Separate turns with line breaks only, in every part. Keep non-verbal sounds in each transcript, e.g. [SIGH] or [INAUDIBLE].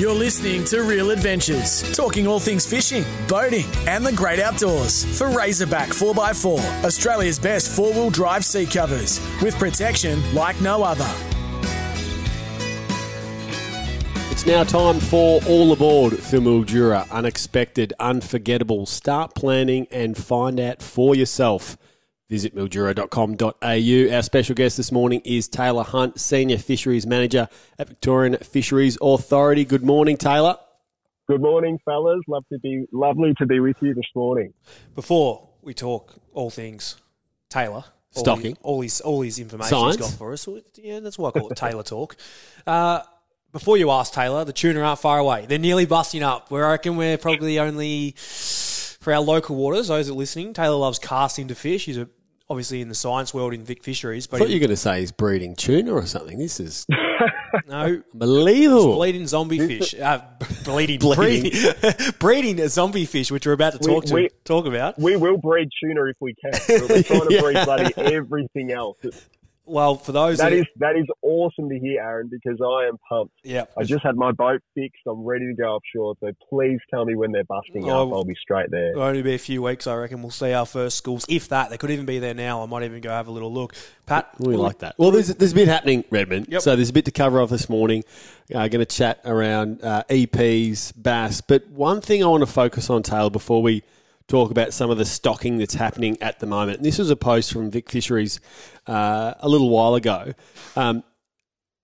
You're listening to Real Adventures, talking all things fishing, boating, and the great outdoors for Razorback 4x4, Australia's best four wheel drive seat covers with protection like no other.
It's now time for All Aboard for Mildura. Unexpected, unforgettable. Start planning and find out for yourself. Visit mildura.com.au. Our special guest this morning is Taylor Hunt, Senior Fisheries Manager at Victorian Fisheries Authority. Good morning, Taylor.
Good morning, fellas. Love to be lovely to be with you this morning.
Before we talk all things Taylor, all
Stocking.
his, all his all his information
Science.
he's got for us. Yeah, that's why I call it Taylor talk. Uh, before you ask Taylor, the tuna aren't far away. They're nearly busting up. Where I reckon we're probably only for our local waters. Those that are listening, Taylor loves casting to fish. He's a, obviously in the science world in Vic Fisheries,
I
but
thought you
he,
were going to say he's breeding tuna or something. This is [LAUGHS]
no.
unbelievable.
Bleeding zombie fish, uh, [LAUGHS] bleeding,
Bleeding.
breeding, [LAUGHS] breeding a zombie fish, which we're about to
We-
talk to
we-
talk about.
We will breed tuna if we can. But We're trying to breed bloody everything else.
Well, for those
That is that is awesome to hear, Aaron, because I am pumped.
yeah,
I just had my boat fixed. I'm ready to go offshore. So please tell me when they're busting
Oh,
up. I'll be straight there.
It'll only be a few weeks, I reckon. We'll see our first schools, if that. They could even be there now. I might even go have a little look. Pat,
We like that. Well, there's, there's a bit happening, Redmond.
Yep.
So there's a bit to cover off this morning. Uh, going to chat around uh, EPs, bass. But one thing I want to focus on, Taylor, before we talk about some of the stocking that's happening at the moment. And this was a post from Vic Fisheries uh, a little while ago. Um,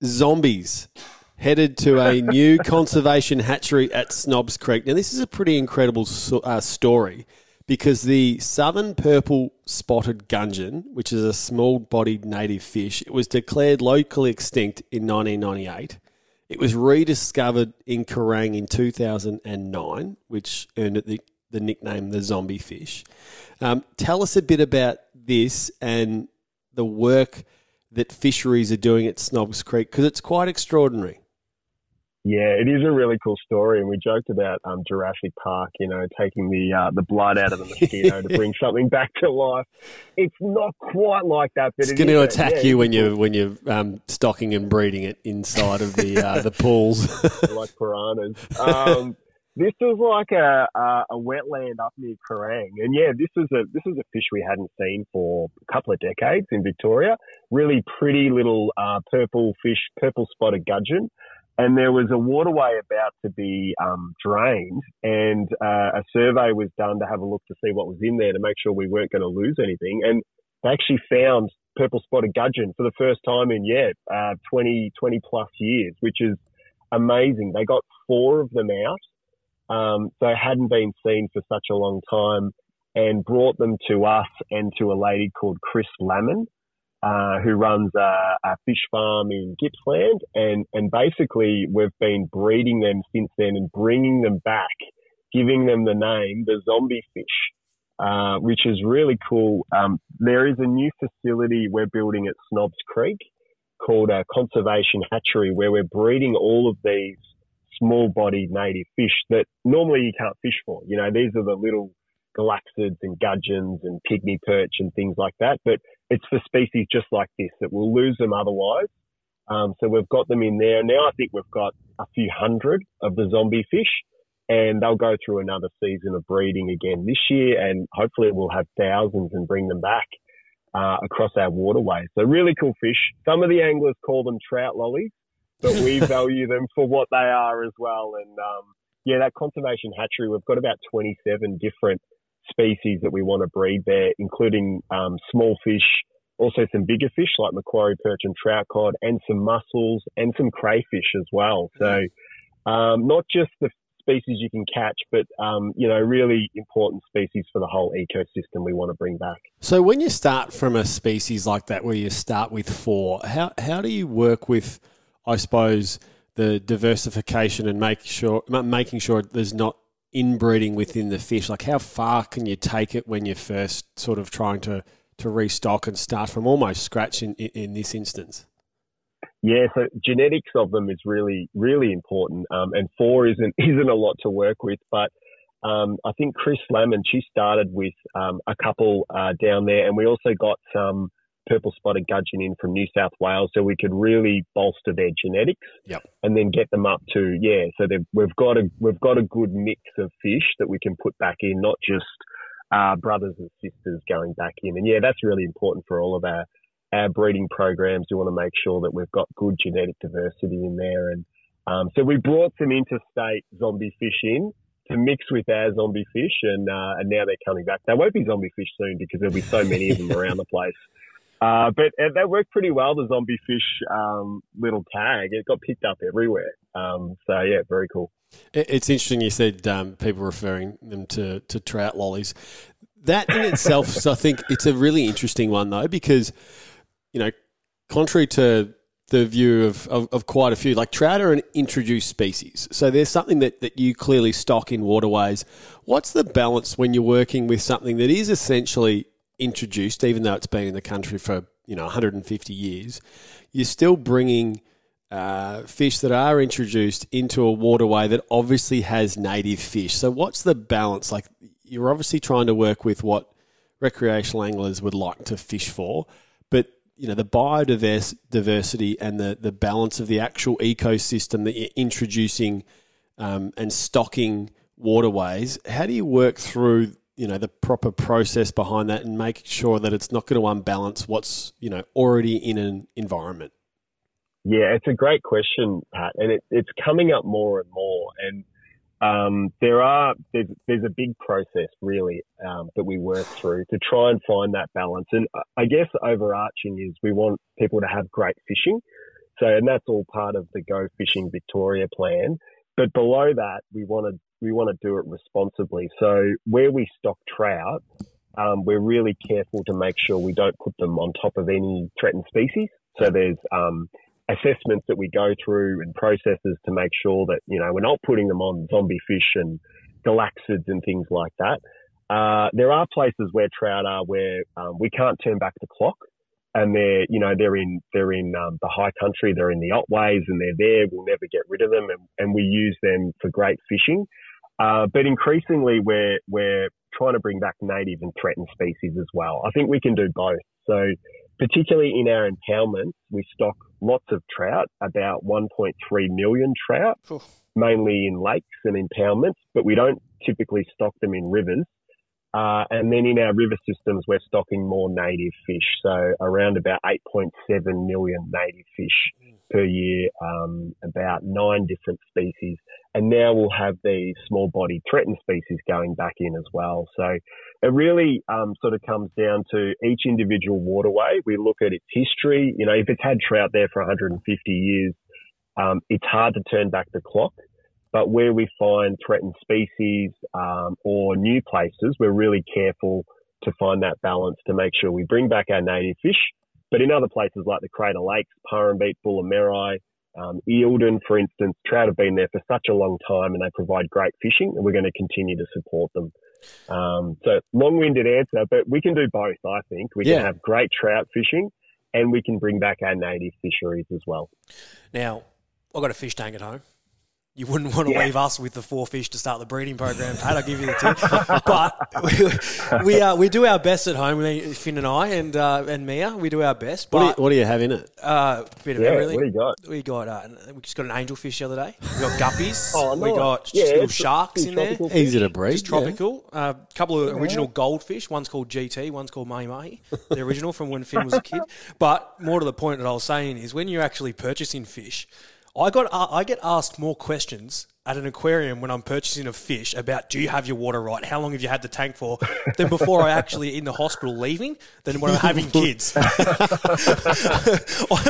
zombies headed to a [LAUGHS] new conservation hatchery at Snobs Creek. Now, this is a pretty incredible so- uh, story because the southern purple spotted gudgeon, which is a small bodied native fish, it was declared locally extinct in 1998. It was rediscovered in Kerrang in 2009, which earned it the, the nickname the zombie fish. Um, tell us a bit about this and the work that fisheries are doing at Snobs Creek because it's quite extraordinary.
Yeah, it is a really cool story, and we joked about um, Jurassic Park, you know, taking the uh, the blood out of the [LAUGHS] mosquito to bring something back to life. It's not quite like that, but
It's
it
going to attack
yeah,
you when you're when you're um, stocking and breeding it inside of the uh, the [LAUGHS] pools.
like piranhas. Um, this was like a, a a wetland up near Kerrang, and yeah, this is a this is a fish we hadn't seen for a couple of decades in Victoria. Really pretty little uh, purple fish, purple spotted gudgeon. And there was a waterway about to be um, drained, and uh, a survey was done to have a look to see what was in there to make sure we weren't going to lose anything. And they actually found purple spotted gudgeon for the first time in yeah, uh, 20, 20 plus years, which is amazing. They got four of them out, um, so hadn't been seen for such a long time, and brought them to us and to a lady called Chris Lamon, uh, who runs a, a fish farm in Gippsland, and and basically we've been breeding them since then and bringing them back, giving them the name the zombie fish. Uh, which is really cool. Um, there is a new facility we're building at Snobs Creek called a conservation hatchery where we're breeding all of these small bodied native fish that normally you can't fish for. You know, these are the little galaxiids and gudgeons and pygmy perch and things like that. But it's for species just like this that we'll lose them otherwise. Um, so we've got them in there. Now I think we've got a few hundred of the zombie fish and they'll go through another season of breeding again this year and hopefully we'll have thousands and bring them back uh, across our waterways. So really cool fish. Some of the anglers call them trout lollies, but we [LAUGHS] value them for what they are as well. And um, yeah, that conservation hatchery, we've got about 27 different species that we want to breed there, including um, small fish, also some bigger fish like Macquarie perch and trout cod, and some mussels and some crayfish as well. So um, not just the species you can catch, but um, you know, really important species for the whole ecosystem we want to bring back.
so when you start from a species like that, where you start with four, how how do you work with, I suppose, the diversification and make sure making sure there's not inbreeding within the fish? Like how far can you take it when you're first sort of trying to to restock and start from almost scratch in, in, this instance?
Yeah, so genetics of them is really, really important. Um, and four isn't [LAUGHS] isn't a lot to work with, but um, I think Chris Lemon, she started with um, a couple uh, down there, and we also got some purple spotted gudgeon in from New South Wales, so we could really bolster their genetics.
Yep.
And then get them up to yeah. So we've got a we've got a good mix of fish that we can put back in, not just uh, brothers and sisters going back in. And yeah, that's really important for all of our our breeding programs. We want to make sure that we've got good genetic diversity in there. And um, so we brought some interstate zombie fish in to mix with our zombie fish, and uh, and now they're coming back. They won't be zombie fish soon because there'll be so many of them around the place. [LAUGHS] Uh, but uh, that worked pretty well. The zombie fish um, little tag it got picked up everywhere. Um, so yeah, very cool.
It's interesting you said um, people referring them to, to trout lollies. That in itself, I think it's a really interesting one though because you know, contrary to the view of, of, of, quite a few. Like trout are an introduced species. So there's something that, that you clearly stock in waterways. What's the balance when you're working with something that is essentially introduced, even though it's been in the country for, you know, 150 years? You're still bringing uh, fish that are introduced into a waterway that obviously has native fish. So what's the balance? Like you're obviously trying to work with what recreational anglers would like to fish for, but you know the biodiversity and the the balance of the actual ecosystem that you're introducing um, and stocking waterways. How do you work through you know the proper process behind that and make sure that it's not going to unbalance what's you know already in an environment?
Yeah, it's a great question, Pat, and it, it's coming up more and more. And um, there are there's, there's a big process really um, that we work through to try and find that balance. And I guess overarching is we want people to have great fishing. So, and that's all part of the Go Fishing Victoria plan. But below that, we want to we want to do it responsibly. So where we stock trout, um, we're really careful to make sure we don't put them on top of any threatened species. So there's um, assessments that we go through and processes to make sure that, you know, we're not putting them on zombie fish and galaxiids and things like that. Uh, there are places where trout are where um, we can't turn back the clock and they're, you know, they're in, they're in um, the high country, they're in the otways and they're there. We'll never get rid of them and, and we use them for great fishing. Uh, but increasingly we're, we're trying to bring back native and threatened species as well. I think we can do both. So particularly in our impoundments, we stock lots of trout, about 1.3 million trout, mainly in lakes and impoundments, but we don't typically stock them in rivers. Uh, and then in our river systems, we're stocking more native fish. So around about 8.7 million native fish per year, um, about nine different species. And now we'll have these small body threatened species going back in as well. So it really um, sort of comes down to each individual waterway. We look at its history. You know, if it's had trout there for 150 years, um, it's hard to turn back the clock. But where we find threatened species um, or new places, we're really careful to find that balance to make sure we bring back our native fish. But in other places like the Crater Lakes, Purrumbete, Bullen Merri, um, Eildon, for instance, trout have been there for such a long time and they provide great fishing, and we're going to continue to support them. Um, so long-winded answer, but we can do both. I think we yeah. can have great trout fishing, and we can bring back our native fisheries as well.
Now, I've got a fish tank at home you wouldn't want to yeah. leave us with the four fish to start the breeding program, Pat. I'll give you the tip. [LAUGHS] but we we, uh, we do our best at home, Finn and I, and uh, and Mia. We do our best. But,
what, do you, what do you have in it?
Uh, bit of
yeah,
everything.
What do you got?
We got uh, we just got an angelfish the other day. We got guppies.
oh,
nice. We got yeah, little sharks in there.
Fish. Easy to breed.
Just tropical. A yeah. uh, couple of original goldfish. One's called GT. One's called Mahi Mahi. [LAUGHS] The original from when Finn was a kid. But more to the point that I was saying is when you're actually purchasing fish I got uh, I get asked more questions at an aquarium when I'm purchasing a fish about do you have your water right? How long have you had the tank for? than before I actually in the hospital leaving than when I'm having kids. [LAUGHS] I'm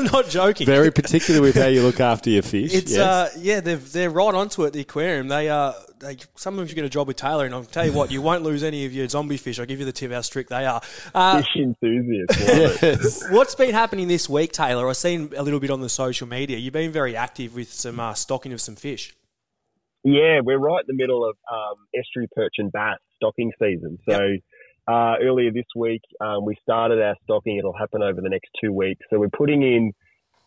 not joking.
Very particular with how you look after your fish.
It's
yes.
uh, yeah, they're they're right onto it. The aquarium they uh they, sometimes you get a job with Taylor, and I'll tell you what, you won't lose any of your zombie fish. I'll give you the tip how strict they are.
Uh, fish enthusiasts.
yes. [LAUGHS] What's been happening this week, Taylor? I've seen a little bit on the social media. You've been very active with some uh, stocking of some fish.
Yeah, we're right in the middle of um, estuary perch and bass stocking season. So yep. uh, earlier this week, um, we started our stocking. It'll happen over the next two weeks. So we're putting in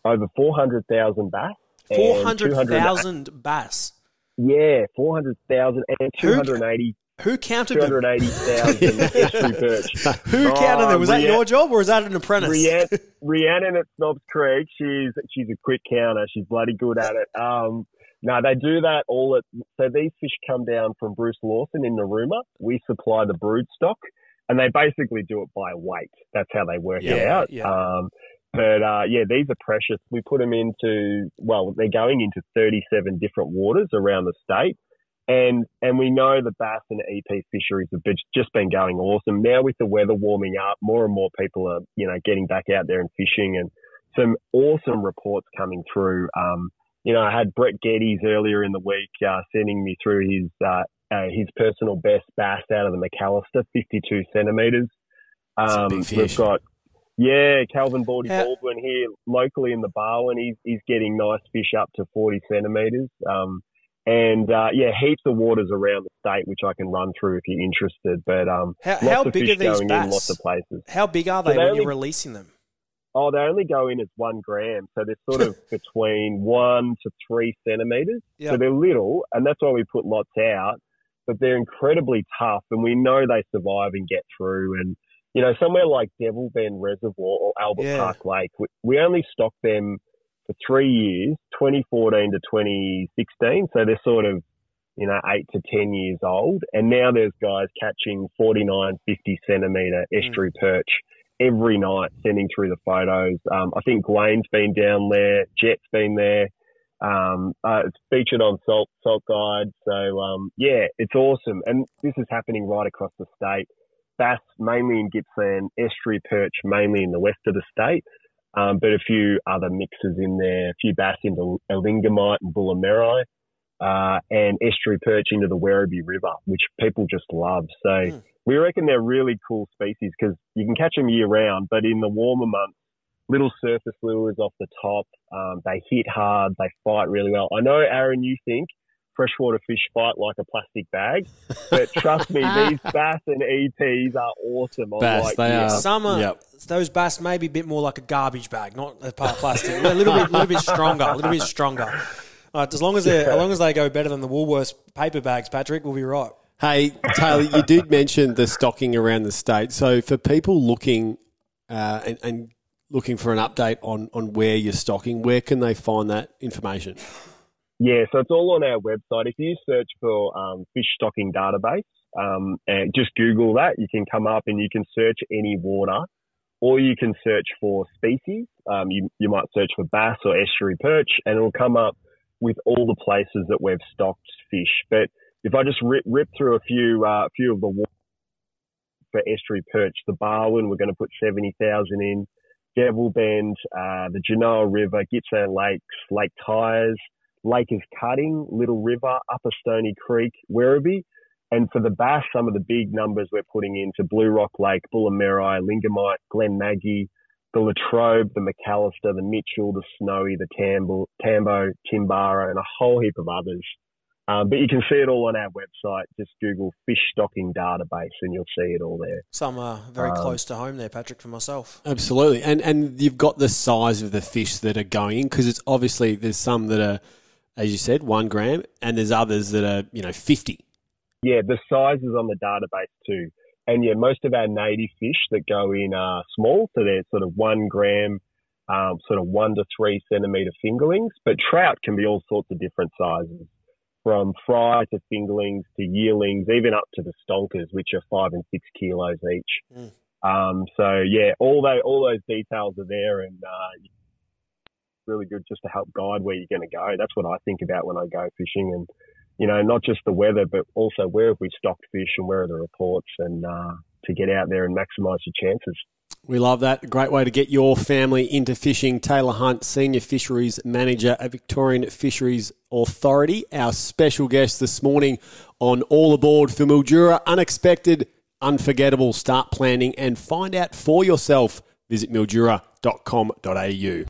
over 400,000 bass.
400,000 bass?
Yeah, 400,000 and 280.
Who counted
two hundred eighty thousand [LAUGHS] estuary perch.
Who counted them? Was that your job or was that an apprentice?
Rhiannon, [LAUGHS] Rhiannon at Snobs Creek, she's she's a quick counter. She's bloody good at it. Um, no, they do that all at. So these fish come down from Bruce Lawson in the Narooma. We supply the brood stock, and they basically do it by weight. That's how they work it out.
yeah.
Um, but uh, yeah, these are precious. We put them into well, they're going into 37 different waters around the state. And and we know the bass and EP fisheries have just been going awesome. Now with the weather warming up, more and more people are you know getting back out there and fishing, and some awesome reports coming through. Um, you know, I had Brett Geddes earlier in the week uh, sending me through his uh, uh, his personal best bass out of the McAllister, 52 centimeters. Um, we've got yeah, Calvin Baldy
How-
Baldwin here locally in the Barwon. He's he's getting nice fish up to 40 centimeters. Um, and uh, yeah, heaps of waters around the state which I can run through if you're interested. But um,
How,
lots
how
of
big
fish
are these
going
bass?
in lots of places.
How big are they
they
when
only-
you're releasing them?
Oh, they only go in as one gram, so they're sort of [LAUGHS] between one to three centimeters.
Yeah.
So they're little, and that's why we put lots out. But they're incredibly tough, and we know they survive and get through. And you know, somewhere like Devil Bend Reservoir or Albert
Yeah.
Park Lake, we, we only stocked them for three years, 2014 to 2016. So they're sort of you know eight to ten years old, and now there's guys catching 49, 50 centimeter estuary perch every night sending through the photos. Um, I think Glaine's been down there, Jet's been there. Um, uh, it's featured on Salt Salt Guide. So um, yeah, it's awesome, and this is happening right across the state. Bass mainly in Gippsland, estuary perch mainly in the west of the state, um, but a few other mixes in there. A few bass into Elingamite and Bullen Merri, uh, and estuary perch into the Werribee River, which people just love. So
Mm.
we reckon they're really cool species because you can catch them year round, but in the warmer months, little surface lures off the top. Um, they hit hard. They fight really well. I know, Aaron, you think freshwater fish fight like a plastic bag, but trust me, [LAUGHS] these bass and EPs are awesome. on
Bass,
like,
they
yeah.
are.
Some are,
Yep.
those bass may be a bit more like a garbage bag, not a part of plastic. a little bit, little bit stronger, a little bit stronger. All right, as long as they, as long as they go better than the Woolworths paper bags, Patrick, we'll be right.
Hey, Taylor, you did mention the stocking around the state. So for people looking uh, and, and looking for an update on, on where you're stocking, where can they find that information?
Yeah, so it's all on our website. If you search for um, fish stocking database um, and just Google that, you can come up and you can search any water, or you can search for species. Um, you you might search for bass or estuary perch, and it'll come up with all the places that we've stocked fish. But if I just rip, rip through a few uh, few of the water for estuary perch, the Barwon, we're going to put seventy thousand in. Devil Bend, uh, the Genoa River, Gippsland Lakes, Lake Tyers, Lake is Cutting, Little River, Upper Stony Creek, Werribee. And for the bass, some of the big numbers we're putting into Blue Rock Lake, Bullen Merri, Lingamite, Glenmaggie, the Latrobe, the McAllister, the Mitchell, the Snowy, the Tambo, Tambo, Timbarra, and a whole heap of others. Um, but you can see it all on our website. Just Google fish stocking database and you'll see it all there.
Some are very
Um,
close to home there, Patrick, for myself.
Absolutely, and and you've got the size of the fish that are going in because it's obviously there's some that are, as you said, one gram, and there's others that are you know fifty.
Yeah, the size is on the database too. And yeah, most of our native fish that go in are small, so they're sort of one gram, um, sort of one to three centimeter fingerlings. But trout can be all sorts of different sizes, from fry to fingerlings to yearlings, even up to the stonkers, which are five and six kilos each.
Mm.
Um, so yeah, all those all those details are there, and uh, really good just to help guide where you're going to go. That's what I think about when I go fishing, and you know, not just the weather, but also where have we stocked fish and where are the reports, and uh, to get out there and maximise your chances.
We love that. Great way to get your family into fishing. Taylor Hunt, Senior Fisheries Manager at Victorian Fisheries Authority, our special guest this morning on All Aboard for Mildura. Unexpected, unforgettable. Start planning and find out for yourself. Visit mildura.com.au.